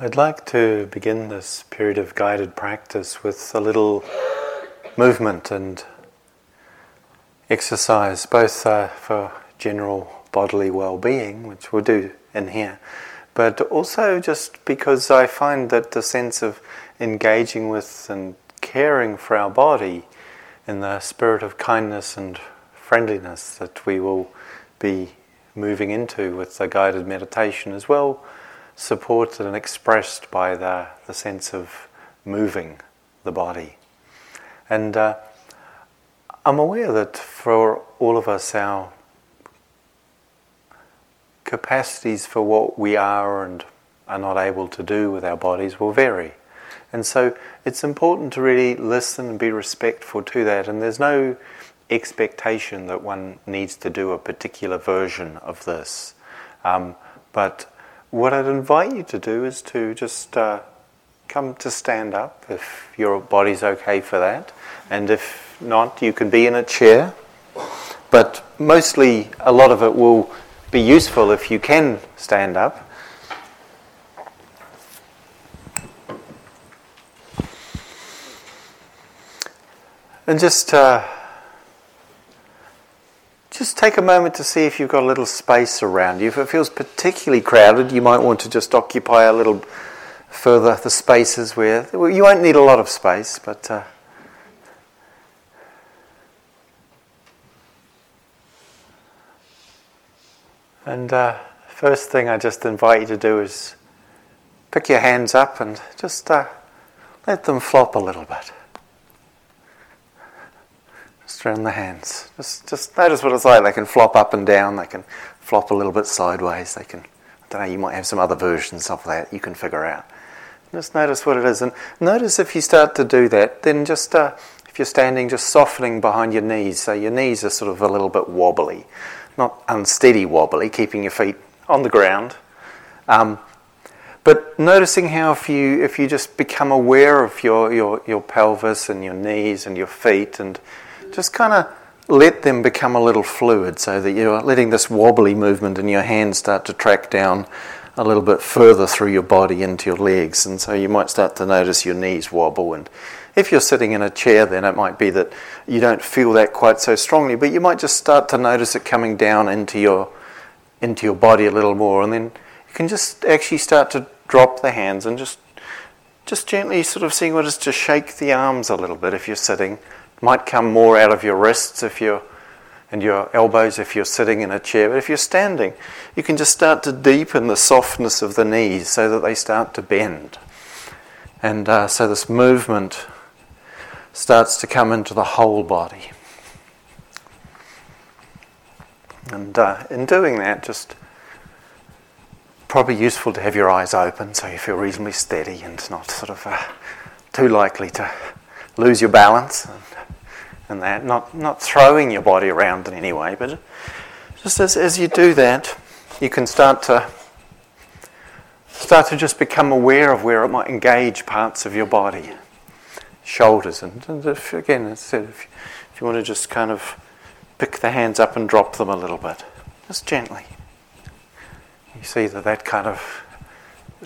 I'd like to begin this period of guided practice with a little movement and exercise, both uh, for general bodily well being, which we'll do in here, but also just because I find that the sense of engaging with and caring for our body in the spirit of kindness and friendliness that we will be moving into with the guided meditation as well supported and expressed by the, the sense of moving the body. And uh, I'm aware that for all of us, our capacities for what we are and are not able to do with our bodies will vary. And so it's important to really listen and be respectful to that. And there's no expectation that one needs to do a particular version of this. Um, but what I'd invite you to do is to just uh, come to stand up if your body's okay for that. And if not, you can be in a chair. But mostly, a lot of it will be useful if you can stand up. And just uh, just take a moment to see if you've got a little space around you. If it feels particularly crowded, you might want to just occupy a little further the spaces where you won't need a lot of space, but. Uh, and uh, first thing I just invite you to do is pick your hands up and just uh, let them flop a little bit just around the hands. Just, just notice what it's like. They can flop up and down. They can flop a little bit sideways. They can, I don't know, you might have some other versions of that you can figure out. Just notice what it is. And notice if you start to do that, then just, uh, if you're standing, just softening behind your knees. So your knees are sort of a little bit wobbly. Not unsteady wobbly, keeping your feet on the ground. Um, but noticing how if you if you just become aware of your, your, your pelvis and your knees and your feet and just kind of let them become a little fluid so that you're letting this wobbly movement in your hands start to track down a little bit further through your body into your legs. And so you might start to notice your knees wobble. And if you're sitting in a chair, then it might be that you don't feel that quite so strongly, but you might just start to notice it coming down into your, into your body a little more. And then you can just actually start to drop the hands and just, just gently sort of seeing what it is to shake the arms a little bit if you're sitting might come more out of your wrists if you're and your elbows if you're sitting in a chair. But if you're standing, you can just start to deepen the softness of the knees so that they start to bend. And uh, so this movement starts to come into the whole body. And uh, in doing that, just probably useful to have your eyes open so you feel reasonably steady and not sort of uh, too likely to lose your balance and, and, that. Not, not throwing your body around in any way, but just as, as you do that, you can start to start to just become aware of where it might engage parts of your body, shoulders, and, and if, again, if, if you want to just kind of pick the hands up and drop them a little bit, just gently. You see that that kind of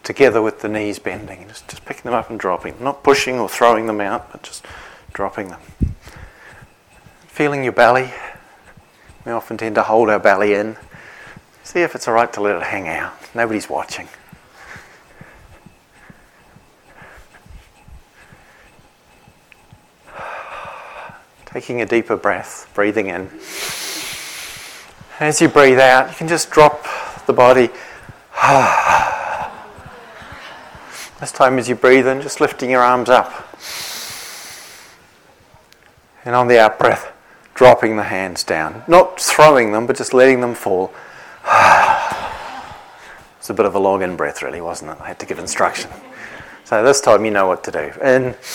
together with the knees bending, just, just picking them up and dropping not pushing or throwing them out, but just dropping them. Feeling your belly. We often tend to hold our belly in. See if it's all right to let it hang out. Nobody's watching. Taking a deeper breath, breathing in. As you breathe out, you can just drop the body. This time, as you breathe in, just lifting your arms up. And on the out breath, dropping the hands down. Not throwing them, but just letting them fall. it's a bit of a long in breath, really, wasn't it? I had to give instruction. So this time, you know what to do. And.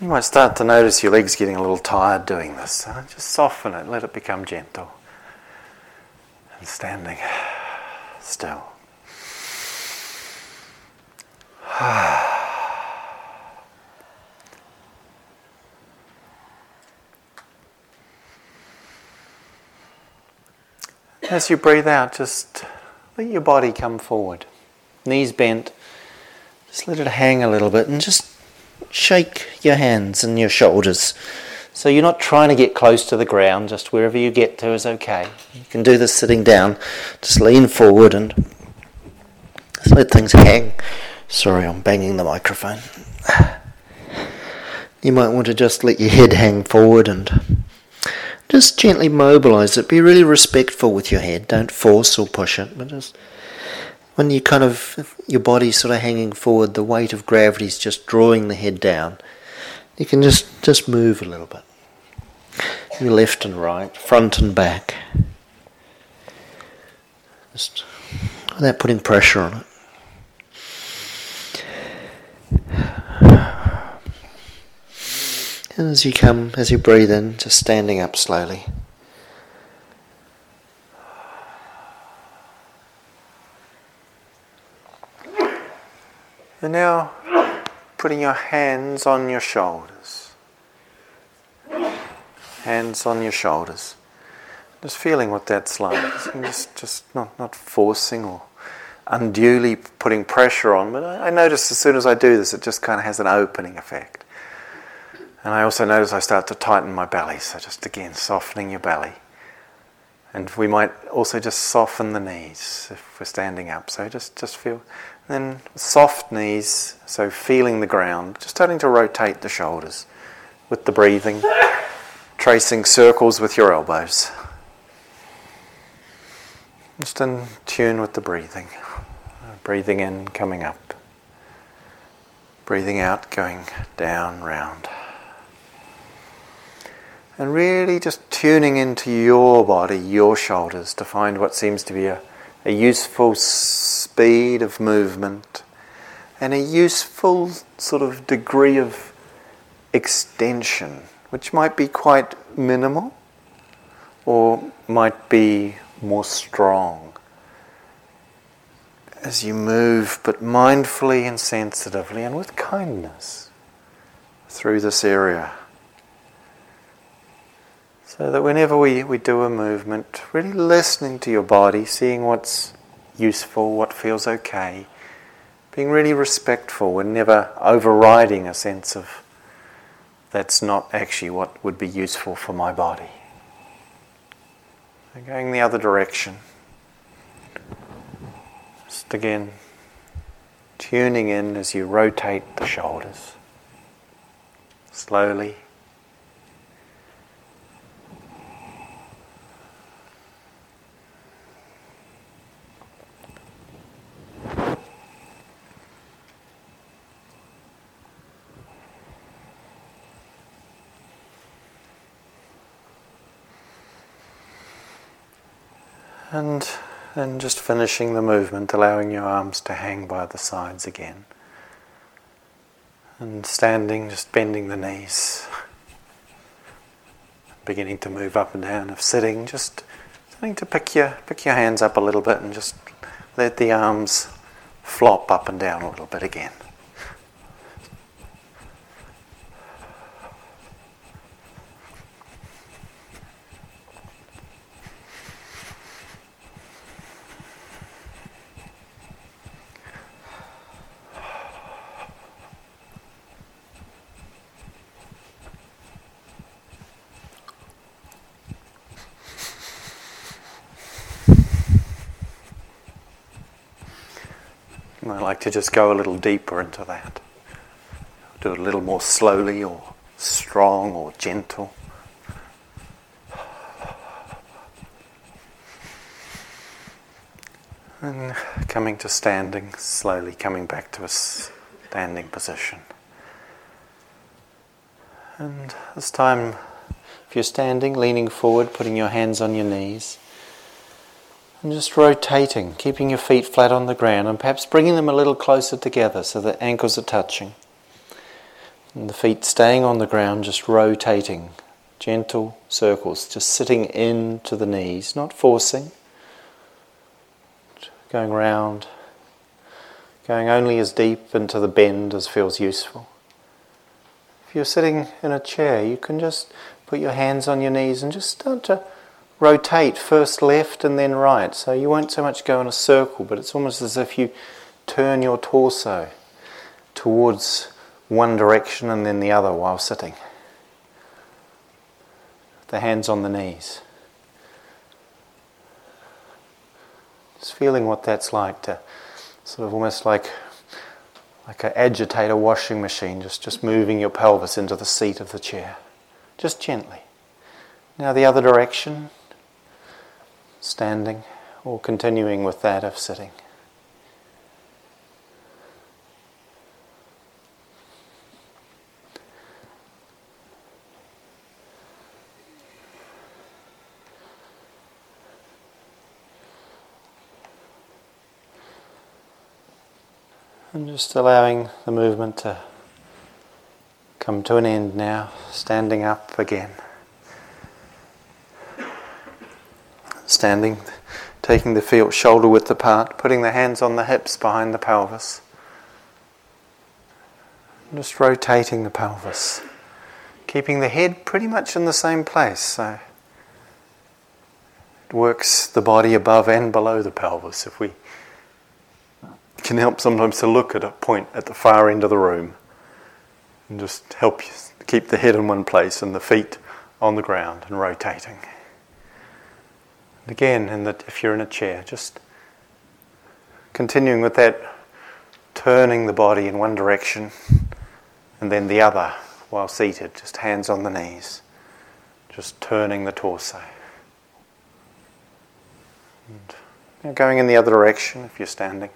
You might start to notice your legs getting a little tired doing this. Just soften it, let it become gentle and standing still. As you breathe out, just let your body come forward. Knees bent. Just let it hang a little bit and just shake your hands and your shoulders. So you're not trying to get close to the ground, just wherever you get to is okay. You can do this sitting down. Just lean forward and just let things hang. Sorry, I'm banging the microphone. You might want to just let your head hang forward and just gently mobilize it. Be really respectful with your head. Don't force or push it, but just when you kind of your body's sort of hanging forward, the weight of gravity is just drawing the head down. You can just just move a little bit. Your left and right, front and back. Just without putting pressure on it. And as you come, as you breathe in, just standing up slowly. And now putting your hands on your shoulders. Hands on your shoulders. Just feeling what that's like. Just, just not, not forcing or unduly putting pressure on, but I, I notice as soon as I do this, it just kind of has an opening effect. And I also notice I start to tighten my belly, so just again softening your belly. And we might also just soften the knees if we're standing up. So just, just feel. then soft knees, so feeling the ground, just starting to rotate the shoulders with the breathing, tracing circles with your elbows. Just in tune with the breathing. Breathing in, coming up. Breathing out, going down, round and really just tuning into your body, your shoulders, to find what seems to be a, a useful speed of movement and a useful sort of degree of extension, which might be quite minimal or might be more strong. As you move, but mindfully and sensitively and with kindness through this area. So that whenever we, we do a movement, really listening to your body, seeing what's useful, what feels okay, being really respectful and never overriding a sense of that's not actually what would be useful for my body. So going the other direction. Just again, tuning in as you rotate the shoulders slowly. And then just finishing the movement, allowing your arms to hang by the sides again. And standing, just bending the knees. Beginning to move up and down. If sitting, just starting to pick your, pick your hands up a little bit and just let the arms flop up and down a little bit again. I like to just go a little deeper into that. Do it a little more slowly or strong or gentle. And coming to standing, slowly coming back to a standing position. And this time, if you're standing, leaning forward, putting your hands on your knees. And just rotating, keeping your feet flat on the ground and perhaps bringing them a little closer together so the ankles are touching. And the feet staying on the ground, just rotating, gentle circles, just sitting into the knees, not forcing, going round, going only as deep into the bend as feels useful. If you're sitting in a chair, you can just put your hands on your knees and just start to rotate first left and then right. So you won't so much go in a circle, but it's almost as if you turn your torso towards one direction and then the other while sitting. The hands on the knees. Just feeling what that's like to sort of almost like like an agitator washing machine, just, just moving your pelvis into the seat of the chair. Just gently. Now the other direction, standing or continuing with that of sitting. And just allowing the movement to come to an end now, standing up again. Standing, taking the feet shoulder width apart, putting the hands on the hips behind the pelvis. Just rotating the pelvis, keeping the head pretty much in the same place. So it works the body above and below the pelvis if we can help sometimes to look at a point at the far end of the room and just help you keep the head in one place and the feet on the ground and rotating. Again, in the, if you're in a chair, just continuing with that, turning the body in one direction and then the other while seated, just hands on the knees, just turning the torso. And going in the other direction if you're standing.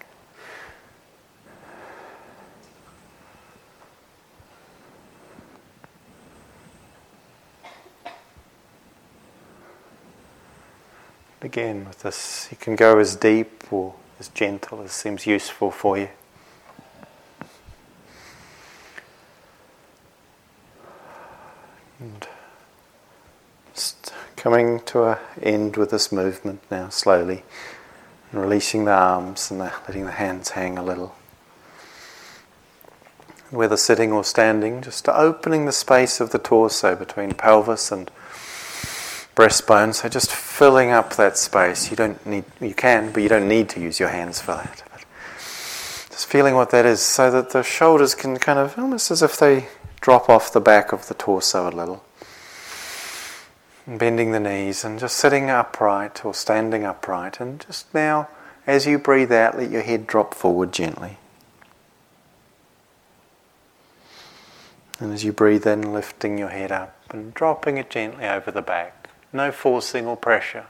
Again, with this, you can go as deep or as gentle as seems useful for you. And just coming to an end with this movement now, slowly, and releasing the arms and the, letting the hands hang a little. Whether sitting or standing, just opening the space of the torso between pelvis and breastbone. So just filling up that space. You don't need, you can, but you don't need to use your hands for that. But just feeling what that is, so that the shoulders can kind of almost as if they drop off the back of the torso a little. Bending the knees and just sitting upright or standing upright, and just now, as you breathe out, let your head drop forward gently. And as you breathe in, lifting your head up and dropping it gently over the back. No forcing or pressure.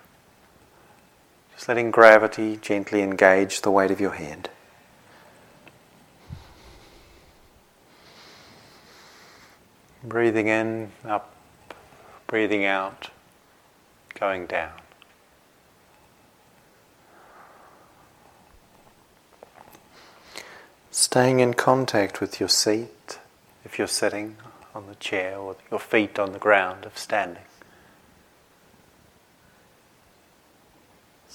Just letting gravity gently engage the weight of your hand. Breathing in, up, breathing out, going down. Staying in contact with your seat if you're sitting on the chair or your feet on the ground of standing.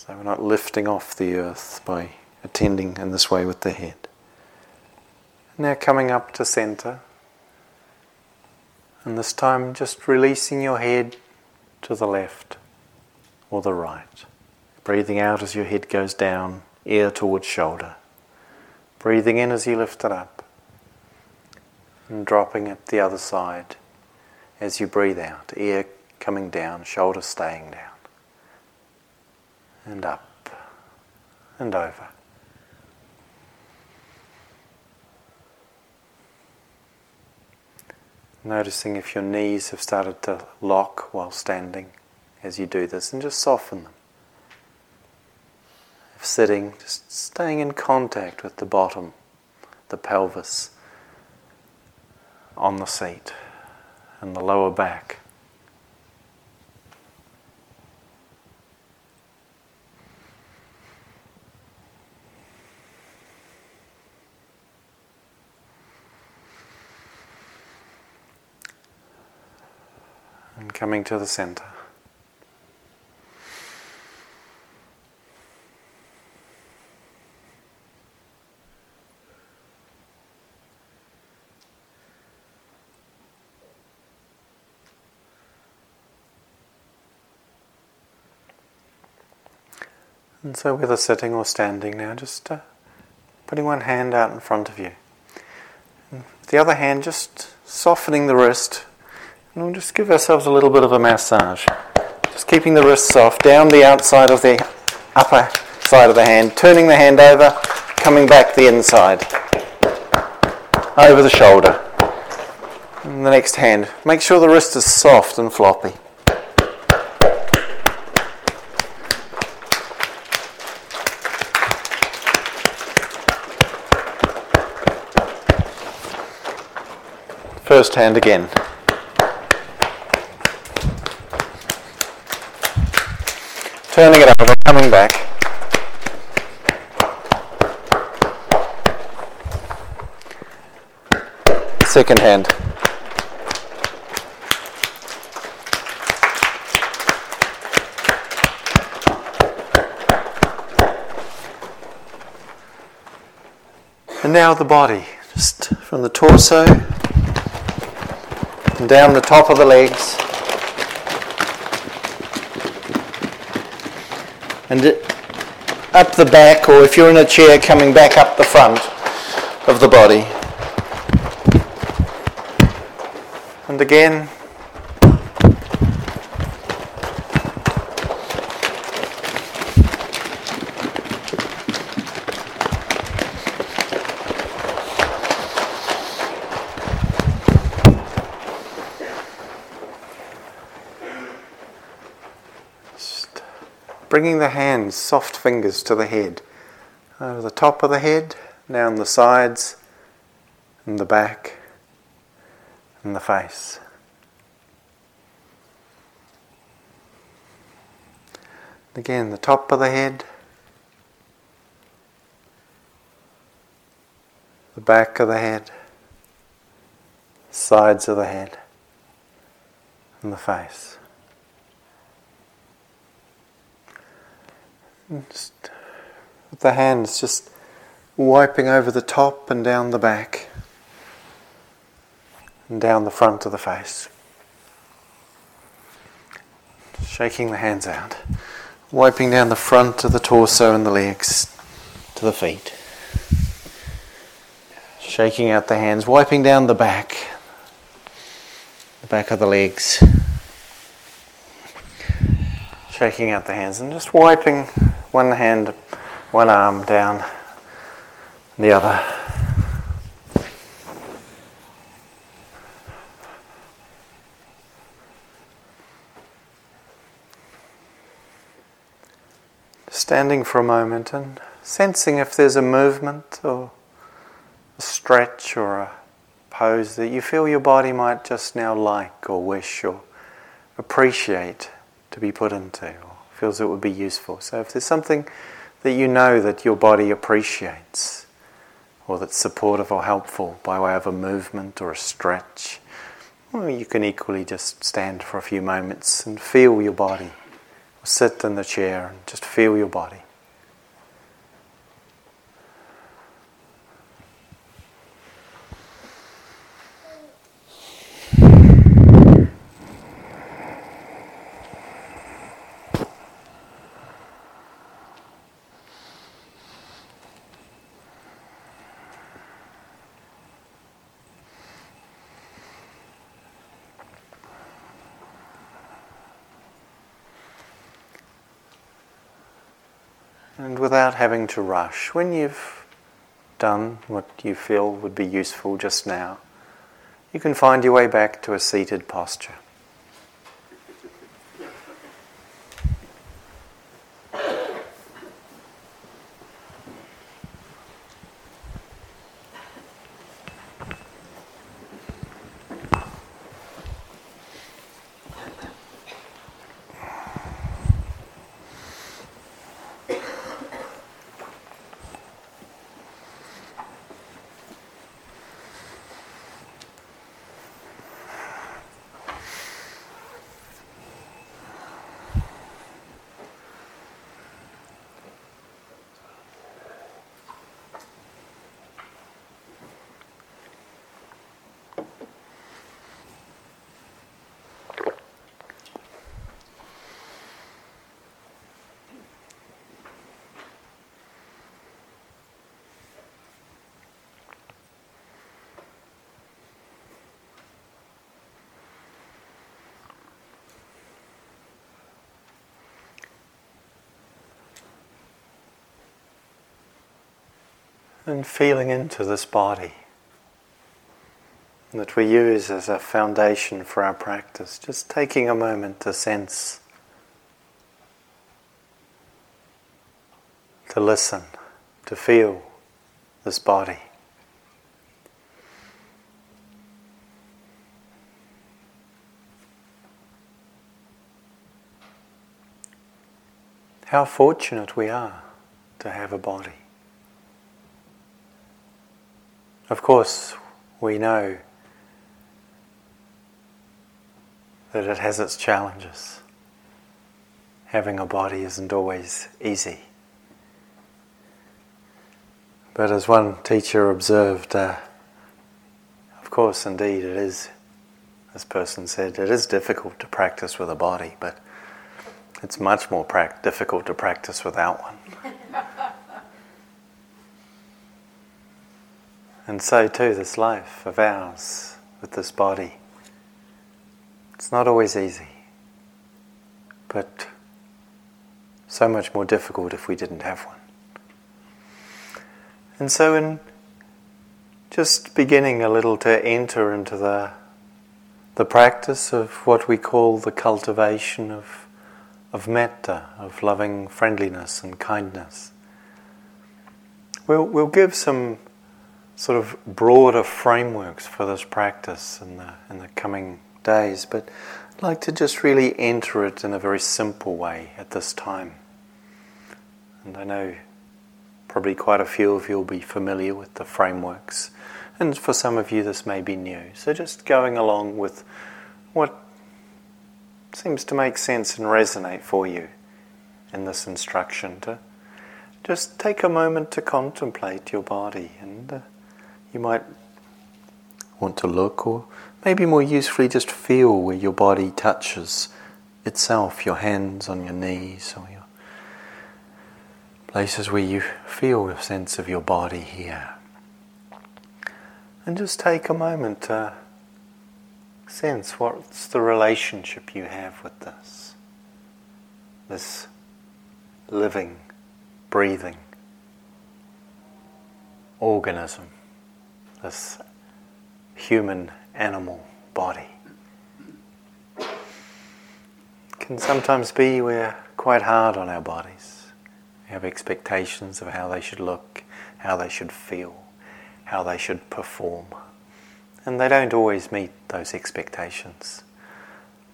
So we're not lifting off the earth by attending in this way with the head. Now coming up to center. And this time just releasing your head to the left or the right. Breathing out as your head goes down, ear towards shoulder. Breathing in as you lift it up. And dropping it the other side as you breathe out, ear coming down, shoulder staying down and up and over. Noticing if your knees have started to lock while standing as you do this, and just soften them. If sitting, just staying in contact with the bottom, the pelvis on the seat, and the lower back. and coming to the center. And so, whether sitting or standing now, just uh, putting one hand out in front of you. And the other hand, just softening the wrist. And we'll just give ourselves a little bit of a massage. Just keeping the wrist soft, down the outside of the upper side of the hand, turning the hand over, coming back the inside, over the shoulder. And the next hand, make sure the wrist is soft and floppy. First hand again. Turning it over, coming back. Second hand. And now the body, just from the torso and down the top of the legs. And up the back, or if you're in a chair, coming back up the front of the body. And again, bringing the hands, soft fingers to the head, over the top of the head, down the sides, and the back, and the face. Again, the top of the head, the back of the head, sides of the head, and the face. Just with the hands just wiping over the top and down the back and down the front of the face. Shaking the hands out, wiping down the front of the torso and the legs to the feet. Shaking out the hands, wiping down the back, the back of the legs. Shaking out the hands and just wiping one hand, one arm down, the other. Standing for a moment and sensing if there's a movement or a stretch or a pose that you feel your body might just now like or wish or appreciate to be put into feels it would be useful. So if there's something that you know that your body appreciates, or that's supportive or helpful by way of a movement or a stretch, well, you can equally just stand for a few moments and feel your body, or sit in the chair and just feel your body. And without having to rush, when you've done what you feel would be useful just now, you can find your way back to a seated posture. And feeling into this body that we use as a foundation for our practice, just taking a moment to sense, to listen, to feel this body. How fortunate we are to have a body. Of course, we know that it has its challenges. Having a body isn't always easy. But as one teacher observed, uh, of course, indeed, it is, this person said, it is difficult to practice with a body, but it's much more pra- difficult to practice without one. And so, too, this life of ours with this body. It's not always easy, but so much more difficult if we didn't have one. And so, in just beginning a little to enter into the, the practice of what we call the cultivation of of metta, of loving friendliness and kindness. We'll, we'll give some sort of broader frameworks for this practice in the, in the coming days, but I'd like to just really enter it in a very simple way at this time. And I know probably quite a few of you will be familiar with the frameworks, and for some of you this may be new. So just going along with what seems to make sense and resonate for you in this instruction to just take a moment to contemplate your body and uh, you might want to look or maybe more usefully just feel where your body touches itself your hands on your knees or your places where you feel a sense of your body here. And just take a moment to sense what's the relationship you have with this, this living, breathing organism, this human animal body. Can sometimes be we're quite hard on our bodies. We have expectations of how they should look, how they should feel, how they should perform. And they don't always meet those expectations.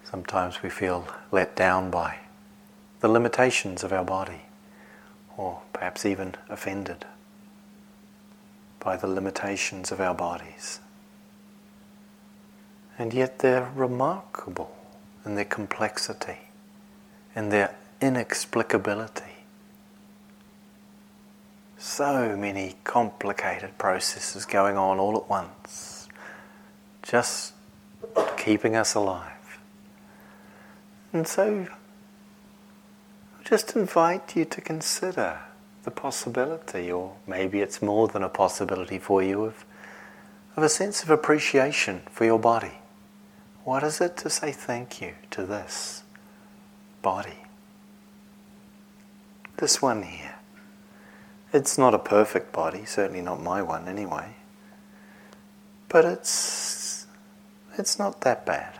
Sometimes we feel let down by the limitations of our body, or perhaps even offended by the limitations of our bodies. And yet they're remarkable in their complexity, in their inexplicability. So many complicated processes going on all at once just keeping us alive. And so, I just invite you to consider the possibility, or maybe it's more than a possibility for you, of, of a sense of appreciation for your body. What is it to say thank you to this body? This one here. It's not a perfect body, certainly not my one anyway. But it's it's not that bad.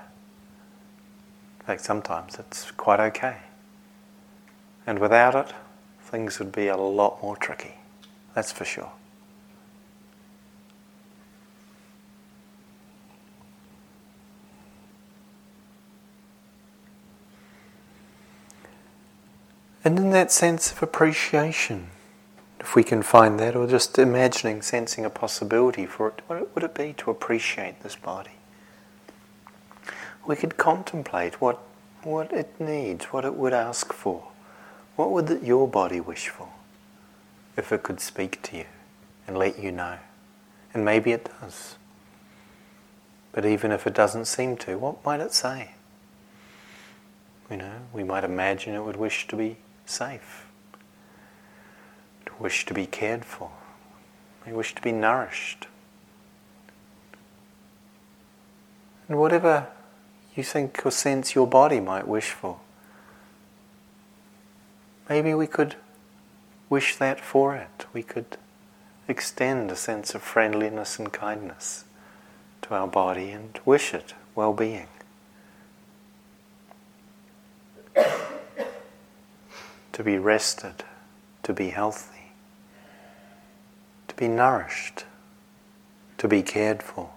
In fact, sometimes it's quite okay. And without it, things would be a lot more tricky. That's for sure. And in that sense of appreciation, if we can find that, or just imagining, sensing a possibility for it, what would it be to appreciate this body? we could contemplate what, what it needs, what it would ask for. What would your body wish for if it could speak to you and let you know? And maybe it does. But even if it doesn't seem to, what might it say? You know, we might imagine it would wish to be safe, to wish to be cared for, may wish to be nourished. And whatever you think or sense your body might wish for. Maybe we could wish that for it. We could extend a sense of friendliness and kindness to our body and wish it well being. to be rested, to be healthy, to be nourished, to be cared for.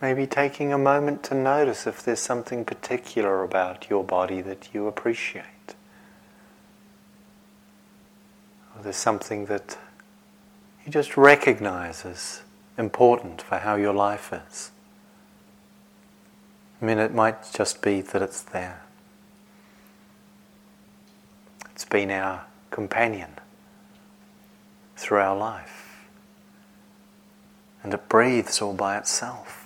Maybe taking a moment to notice if there's something particular about your body that you appreciate. Or there's something that you just recognize as important for how your life is. I mean, it might just be that it's there. It's been our companion through our life. And it breathes all by itself.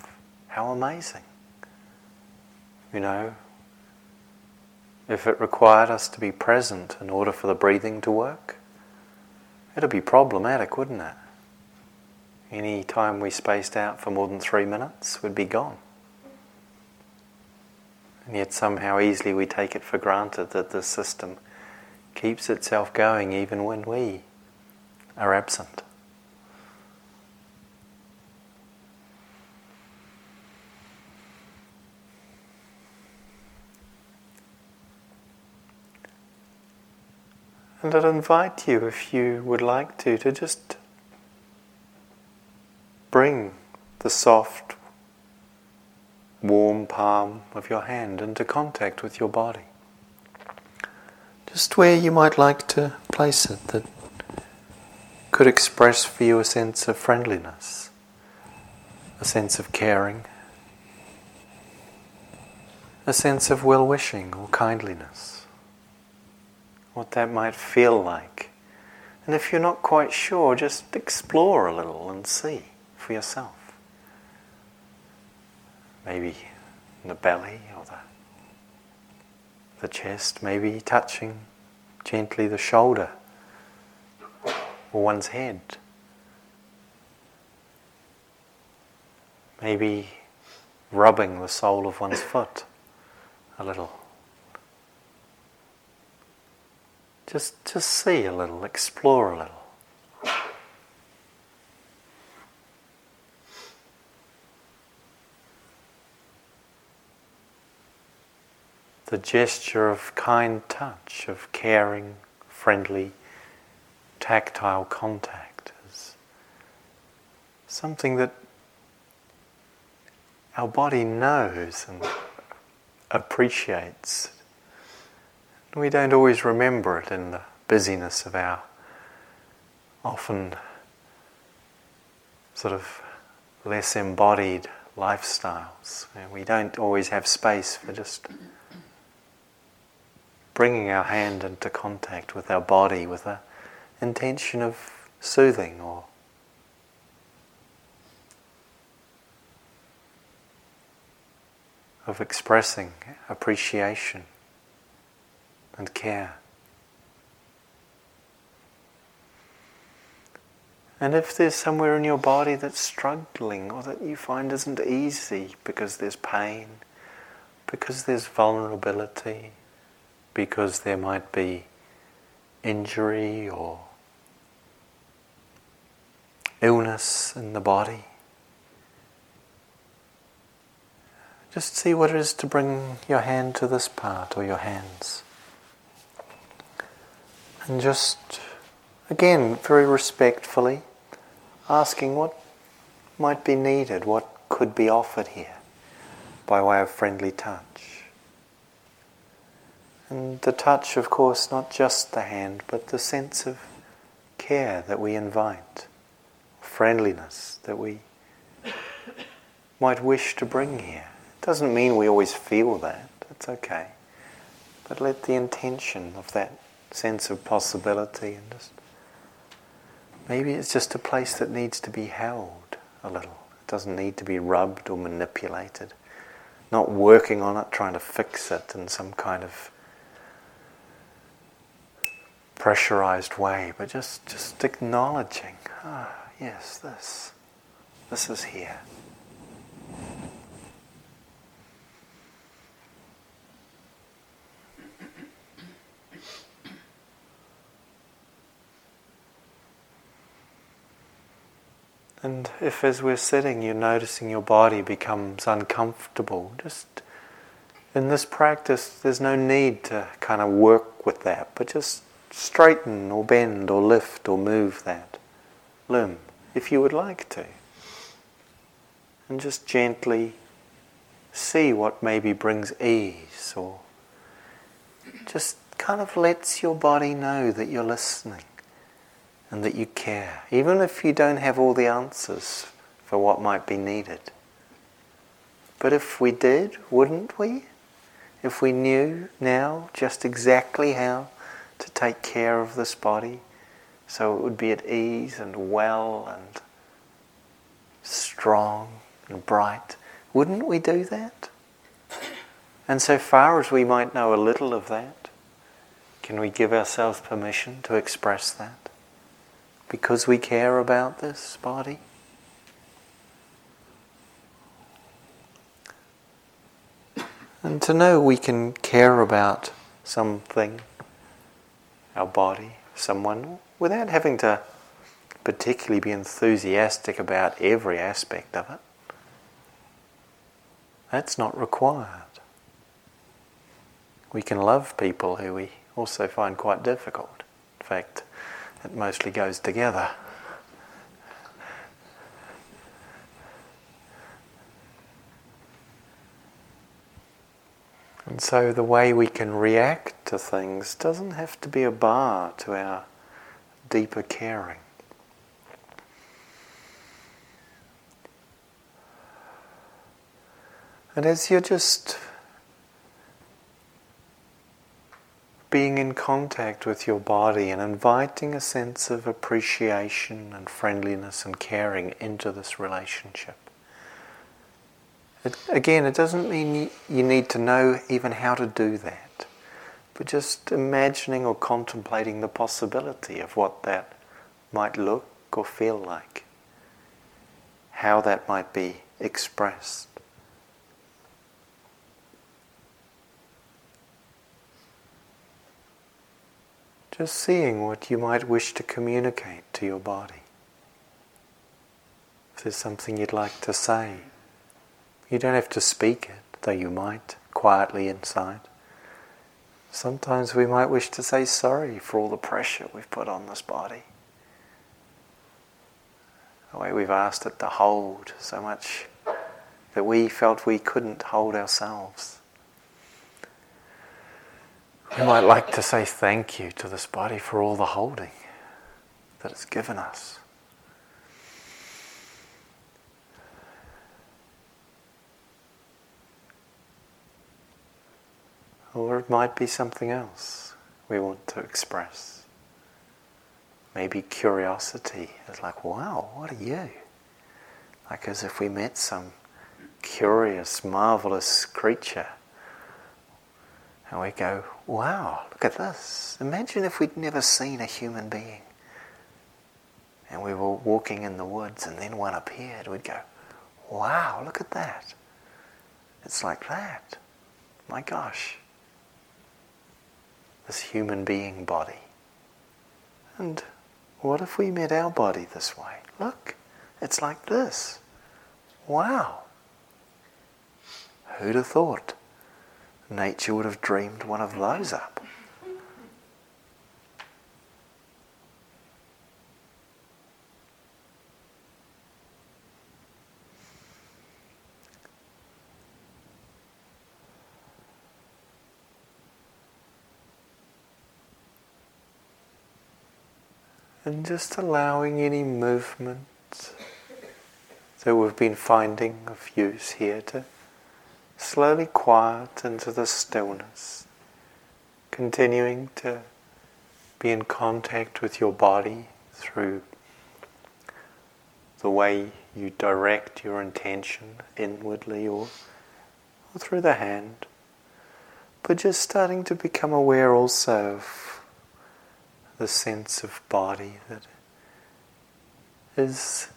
How amazing. You know, if it required us to be present in order for the breathing to work, it'd be problematic, wouldn't it? Any time we spaced out for more than three minutes, we'd be gone. And yet, somehow, easily we take it for granted that this system keeps itself going even when we are absent. And I'd invite you, if you would like to, to just bring the soft, warm palm of your hand into contact with your body. Just where you might like to place it that could express for you a sense of friendliness, a sense of caring, a sense of well wishing or kindliness what that might feel like. And if you're not quite sure, just explore a little and see for yourself. Maybe the belly or the, the chest, maybe touching gently the shoulder or one's head. Maybe rubbing the sole of one's foot a little. Just, just see a little, explore a little. The gesture of kind touch, of caring, friendly, tactile contact is something that our body knows and appreciates we don't always remember it in the busyness of our often sort of less embodied lifestyles. We don't always have space for just bringing our hand into contact with our body with the intention of soothing or of expressing appreciation and care. And if there's somewhere in your body that's struggling or that you find isn't easy because there's pain, because there's vulnerability, because there might be injury or illness in the body, just see what it is to bring your hand to this part or your hands. And just, again, very respectfully, asking what might be needed, what could be offered here by way of friendly touch. And the touch, of course, not just the hand, but the sense of care that we invite, friendliness that we might wish to bring here. It doesn't mean we always feel that, that's okay. But let the intention of that sense of possibility and just maybe it's just a place that needs to be held a little. It doesn't need to be rubbed or manipulated. Not working on it, trying to fix it in some kind of pressurized way, but just, just acknowledging, ah, yes, this, this is here. And if as we're sitting you're noticing your body becomes uncomfortable, just in this practice there's no need to kind of work with that, but just straighten or bend or lift or move that limb if you would like to. And just gently see what maybe brings ease or just kind of lets your body know that you're listening and that you care, even if you don't have all the answers for what might be needed. But if we did, wouldn't we? If we knew now just exactly how to take care of this body so it would be at ease and well and strong and bright, wouldn't we do that? And so far as we might know a little of that, can we give ourselves permission to express that? Because we care about this body? And to know we can care about something, our body, someone, without having to particularly be enthusiastic about every aspect of it. That's not required. We can love people who we also find quite difficult. In fact, it mostly goes together. And so the way we can react to things doesn't have to be a bar to our deeper caring. And as you're just being in contact with your body and inviting a sense of appreciation and friendliness and caring into this relationship. It, again, it doesn't mean you need to know even how to do that, but just imagining or contemplating the possibility of what that might look or feel like, how that might be expressed. Just seeing what you might wish to communicate to your body. If there's something you'd like to say, you don't have to speak it, though you might, quietly inside. Sometimes we might wish to say sorry for all the pressure we've put on this body. The way we've asked it to hold so much that we felt we couldn't hold ourselves. We might like to say thank you to this body for all the holding that it's given us. Or it might be something else we want to express. Maybe curiosity is like, wow, what are you? Like as if we met some curious, marvelous creature and we go, wow, look at this. Imagine if we'd never seen a human being. And we were walking in the woods and then one appeared. We'd go, wow, look at that. It's like that. My gosh. This human being body. And what if we met our body this way? Look, it's like this. Wow. Who'd have thought? Nature would have dreamed one of those up. And just allowing any movement that we've been finding of use here to slowly quiet into the stillness, continuing to be in contact with your body through the way you direct your intention inwardly or, or through the hand, but just starting to become aware also of the sense of body that is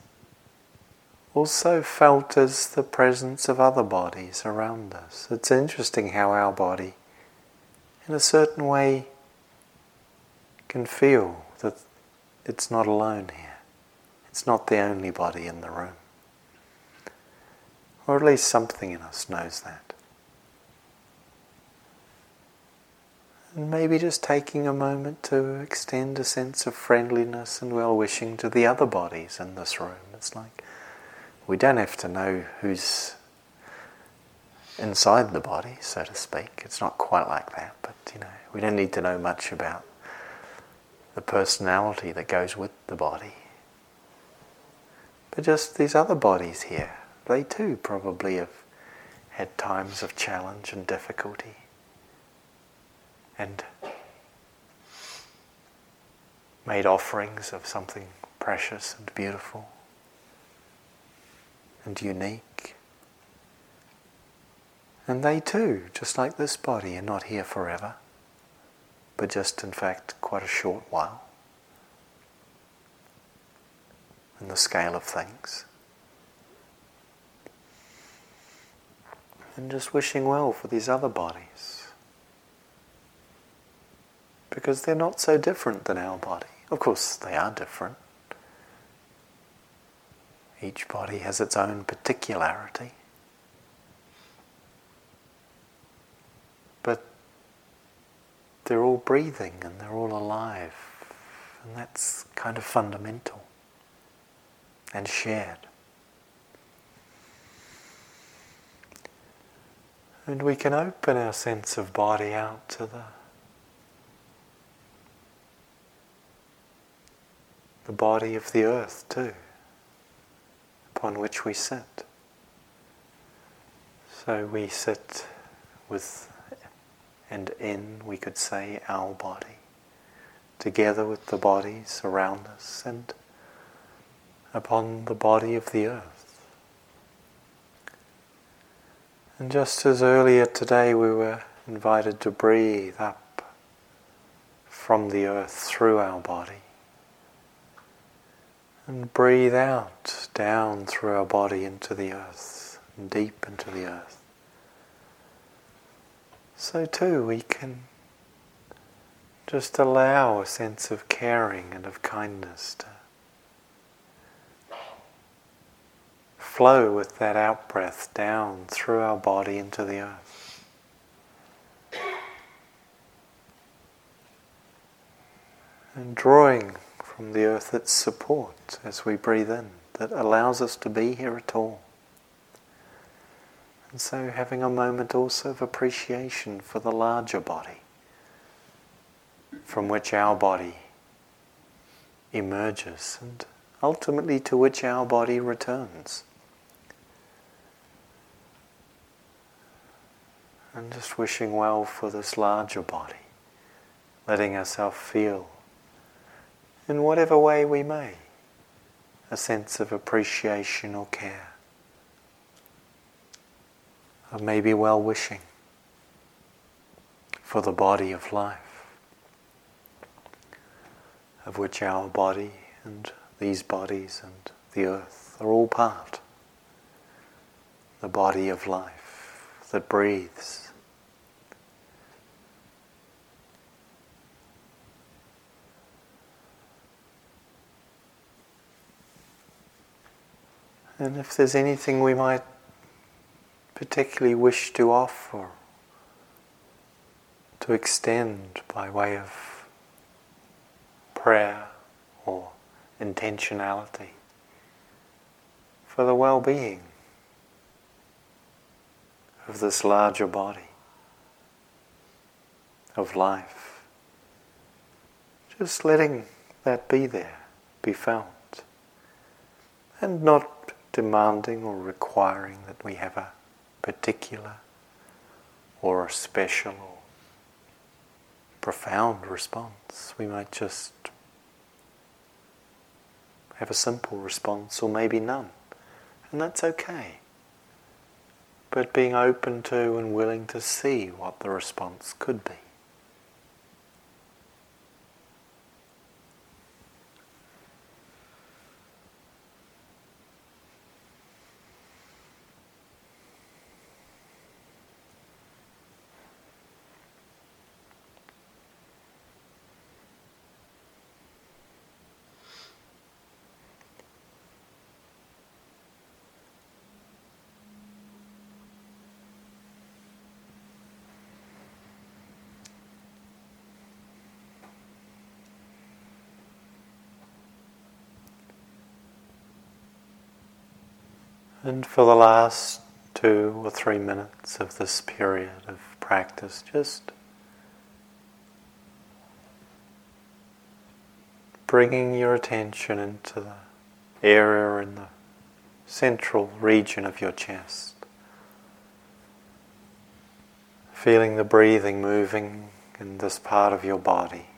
also felt as the presence of other bodies around us. It's interesting how our body, in a certain way, can feel that it's not alone here. It's not the only body in the room. Or at least something in us knows that. And maybe just taking a moment to extend a sense of friendliness and well wishing to the other bodies in this room. It's like we don't have to know who's inside the body, so to speak. It's not quite like that, but you know, we don't need to know much about the personality that goes with the body. But just these other bodies here, they too probably have had times of challenge and difficulty and made offerings of something precious and beautiful and unique. And they too, just like this body, are not here forever, but just in fact quite a short while in the scale of things. And just wishing well for these other bodies because they're not so different than our body. Of course, they are different. Each body has its own particularity. But they're all breathing and they're all alive. And that's kind of fundamental and shared. And we can open our sense of body out to the the body of the earth too, upon which we sit. So we sit with and in, we could say, our body, together with the bodies around us and upon the body of the earth. And just as earlier today we were invited to breathe up from the earth through our body, and breathe out down through our body into the earth, deep into the earth. So too we can just allow a sense of caring and of kindness to flow with that out breath down through our body into the earth. And drawing from the earth its support as we breathe in, that allows us to be here at all. And so having a moment also of appreciation for the larger body from which our body emerges and ultimately to which our body returns. And just wishing well for this larger body, letting ourselves feel in whatever way we may, a sense of appreciation or care, of maybe well wishing for the body of life, of which our body and these bodies and the earth are all part. The body of life that breathes And if there's anything we might particularly wish to offer, to extend by way of prayer or intentionality for the well being of this larger body of life. Just letting that be there, be felt, and not demanding or requiring that we have a particular or a special or profound response. We might just have a simple response or maybe none, and that's okay. But being open to and willing to see what the response could be. And for the last two or three minutes of this period of practice, just bringing your attention into the area in the central region of your chest. Feeling the breathing moving in this part of your body,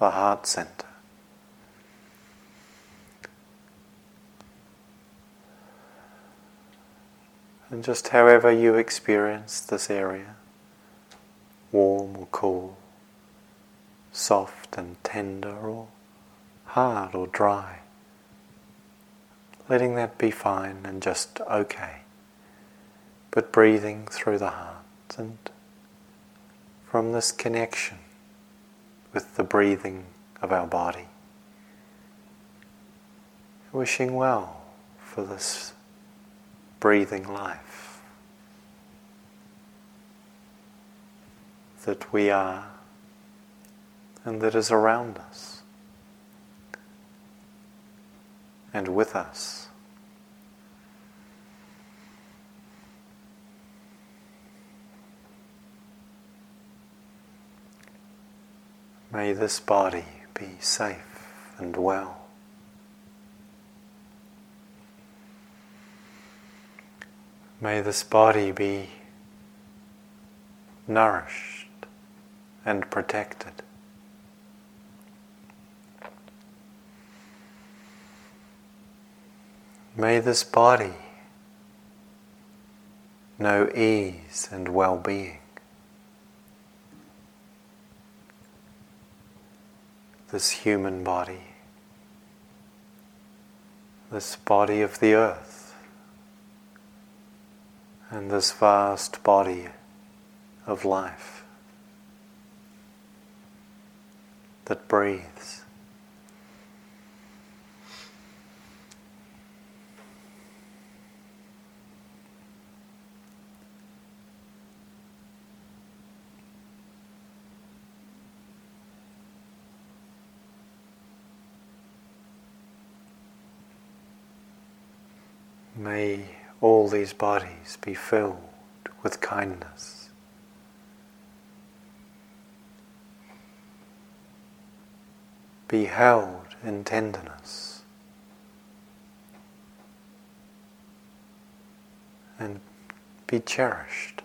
the heart center. And just however you experience this area, warm or cool, soft and tender or hard or dry, letting that be fine and just okay, but breathing through the heart and from this connection with the breathing of our body. Wishing well for this breathing life that we are and that is around us and with us. May this body be safe and well. May this body be nourished and protected. May this body know ease and well being. This human body, this body of the earth and this vast body of life that breathes. May all these bodies be filled with kindness. Be held in tenderness and be cherished.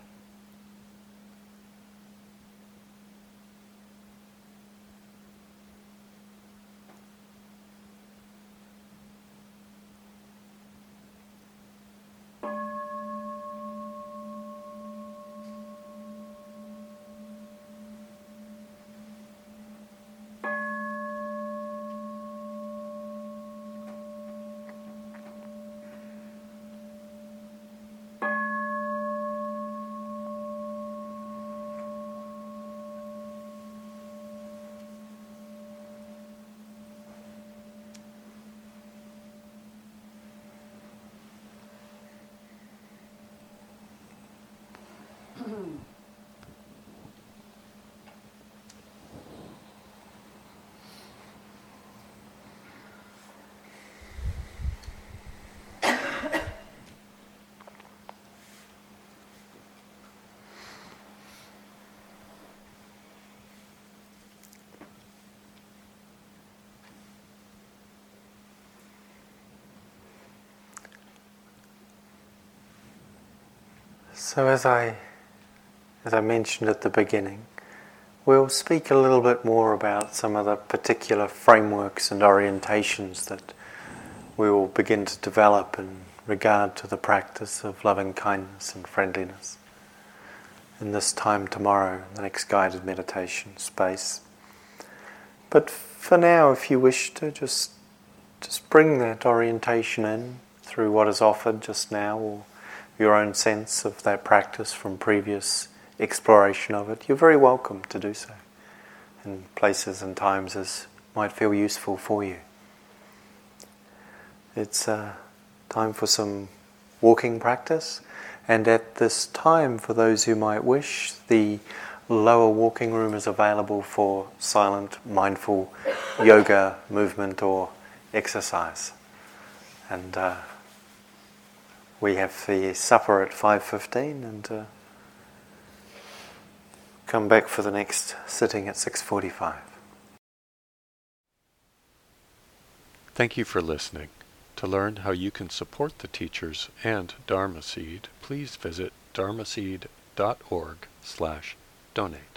So as I as I mentioned at the beginning, we'll speak a little bit more about some of the particular frameworks and orientations that we will begin to develop in regard to the practice of loving kindness and friendliness in this time tomorrow, the next guided meditation space. But for now, if you wish to just just bring that orientation in through what is offered just now or your own sense of that practice from previous exploration of it, you're very welcome to do so in places and times as might feel useful for you. It's uh, time for some walking practice, and at this time, for those who might wish, the lower walking room is available for silent, mindful yoga movement or exercise. And uh, we have the supper at 5.15 and uh, come back for the next sitting at 6.45. Thank you for listening. To learn how you can support the teachers and Dharma Seed, please visit dharma dharmaseed.org slash donate.